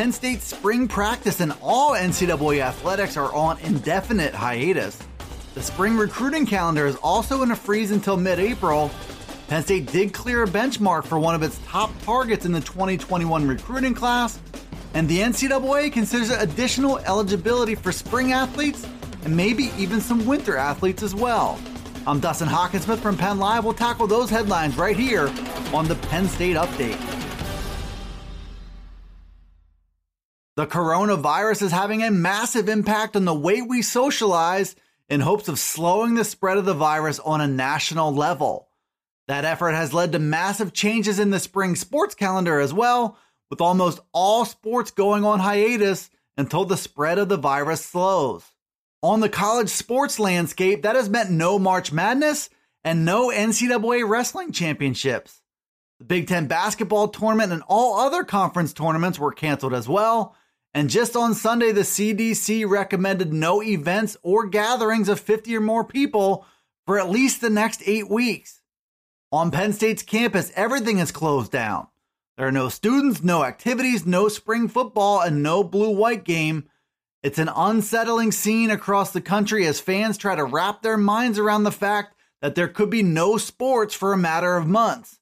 Penn State's spring practice and all NCAA athletics are on indefinite hiatus. The spring recruiting calendar is also in a freeze until mid April. Penn State did clear a benchmark for one of its top targets in the 2021 recruiting class, and the NCAA considers additional eligibility for spring athletes and maybe even some winter athletes as well. I'm Dustin Hockensmith from Penn Live. We'll tackle those headlines right here on the Penn State Update. The coronavirus is having a massive impact on the way we socialize in hopes of slowing the spread of the virus on a national level. That effort has led to massive changes in the spring sports calendar as well, with almost all sports going on hiatus until the spread of the virus slows. On the college sports landscape, that has meant no March Madness and no NCAA wrestling championships. The Big Ten basketball tournament and all other conference tournaments were canceled as well. And just on Sunday, the CDC recommended no events or gatherings of 50 or more people for at least the next eight weeks. On Penn State's campus, everything is closed down. There are no students, no activities, no spring football, and no blue white game. It's an unsettling scene across the country as fans try to wrap their minds around the fact that there could be no sports for a matter of months.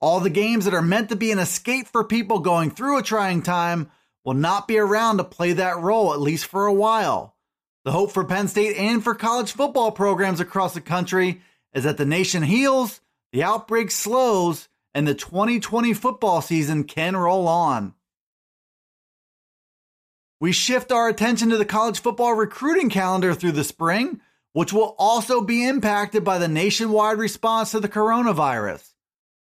All the games that are meant to be an escape for people going through a trying time will not be around to play that role, at least for a while. The hope for Penn State and for college football programs across the country is that the nation heals, the outbreak slows, and the 2020 football season can roll on. We shift our attention to the college football recruiting calendar through the spring, which will also be impacted by the nationwide response to the coronavirus.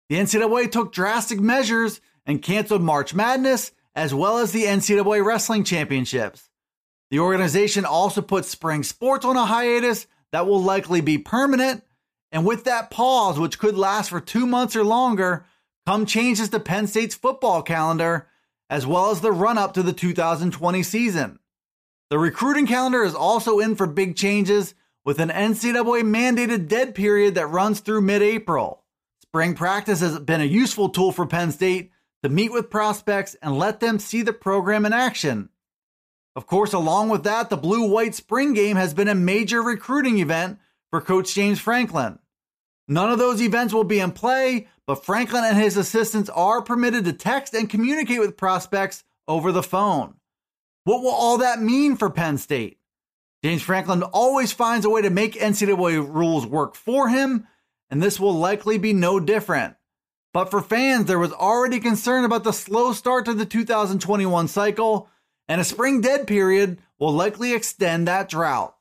The NCAA took drastic measures and canceled March Madness as well as the NCAA Wrestling Championships. The organization also put spring sports on a hiatus that will likely be permanent. And with that pause, which could last for two months or longer, come changes to Penn State's football calendar, as well as the run up to the 2020 season. The recruiting calendar is also in for big changes with an NCAA mandated dead period that runs through mid April. Spring practice has been a useful tool for Penn State to meet with prospects and let them see the program in action. Of course, along with that, the blue white spring game has been a major recruiting event for Coach James Franklin. None of those events will be in play, but Franklin and his assistants are permitted to text and communicate with prospects over the phone. What will all that mean for Penn State? James Franklin always finds a way to make NCAA rules work for him, and this will likely be no different. But for fans, there was already concern about the slow start to the 2021 cycle, and a spring dead period will likely extend that drought.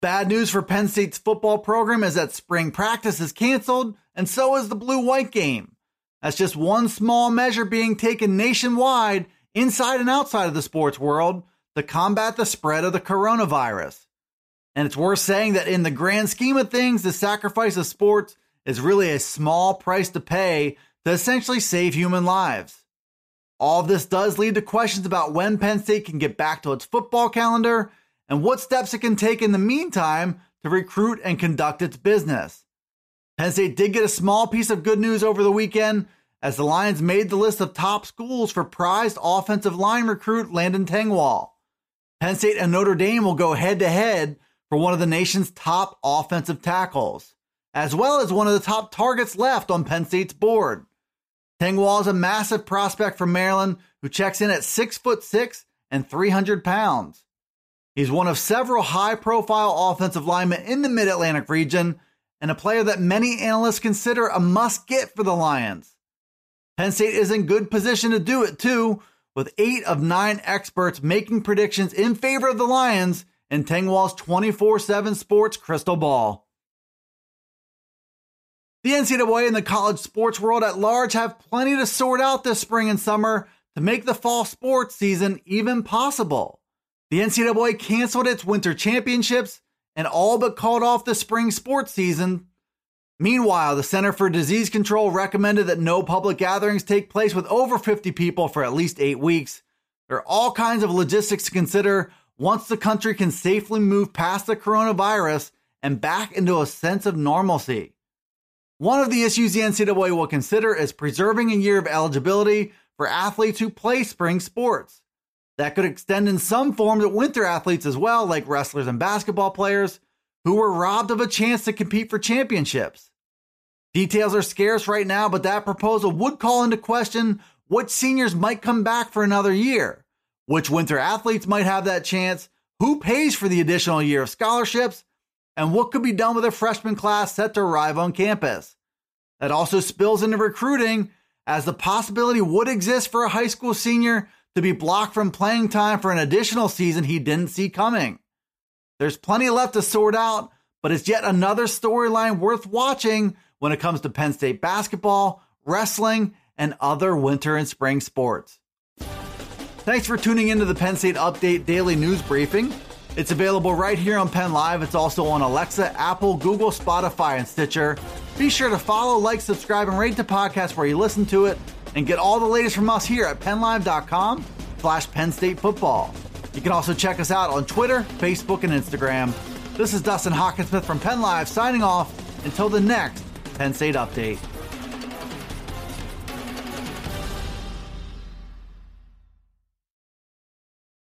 Bad news for Penn State's football program is that spring practice is canceled, and so is the blue white game. That's just one small measure being taken nationwide, inside and outside of the sports world, to combat the spread of the coronavirus. And it's worth saying that in the grand scheme of things, the sacrifice of sports is really a small price to pay to essentially save human lives. All this does lead to questions about when Penn State can get back to its football calendar and what steps it can take in the meantime to recruit and conduct its business. Penn State did get a small piece of good news over the weekend as the Lions made the list of top schools for prized offensive line recruit Landon Tengwall. Penn State and Notre Dame will go head to head for one of the nation's top offensive tackles, as well as one of the top targets left on Penn State's board. Tengwall is a massive prospect from Maryland who checks in at six foot six and 300 pounds. He's one of several high profile offensive linemen in the mid Atlantic region and a player that many analysts consider a must get for the Lions. Penn State is in good position to do it too, with eight of nine experts making predictions in favor of the Lions in Tengwall's 24 7 sports crystal ball. The NCAA and the college sports world at large have plenty to sort out this spring and summer to make the fall sports season even possible. The NCAA canceled its winter championships and all but called off the spring sports season. Meanwhile, the Center for Disease Control recommended that no public gatherings take place with over 50 people for at least eight weeks. There are all kinds of logistics to consider once the country can safely move past the coronavirus and back into a sense of normalcy. One of the issues the NCAA will consider is preserving a year of eligibility for athletes who play spring sports. That could extend in some form to winter athletes as well, like wrestlers and basketball players who were robbed of a chance to compete for championships. Details are scarce right now, but that proposal would call into question which seniors might come back for another year, which winter athletes might have that chance, who pays for the additional year of scholarships, and what could be done with a freshman class set to arrive on campus. That also spills into recruiting, as the possibility would exist for a high school senior to be blocked from playing time for an additional season he didn't see coming. There's plenty left to sort out, but it's yet another storyline worth watching when it comes to Penn State basketball, wrestling, and other winter and spring sports. Thanks for tuning into the Penn State Update Daily News Briefing. It's available right here on Penn Live. It's also on Alexa, Apple, Google, Spotify, and Stitcher. Be sure to follow, like, subscribe, and rate the podcast where you listen to it, and get all the latest from us here at PennLive.com slash Penn State Football. You can also check us out on Twitter, Facebook, and Instagram. This is Dustin Hockensmith from Penn Live signing off until the next Penn State Update.